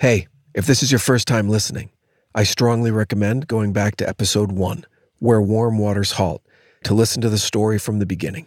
Hey, if this is your first time listening, I strongly recommend going back to episode one, Where Warm Waters Halt, to listen to the story from the beginning.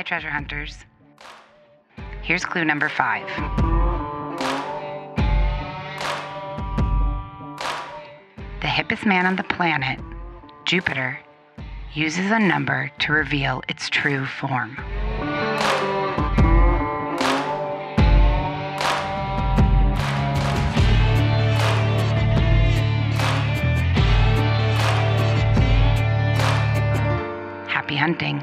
Hi, treasure hunters. Here's clue number five. The hippest man on the planet, Jupiter, uses a number to reveal its true form. Happy hunting.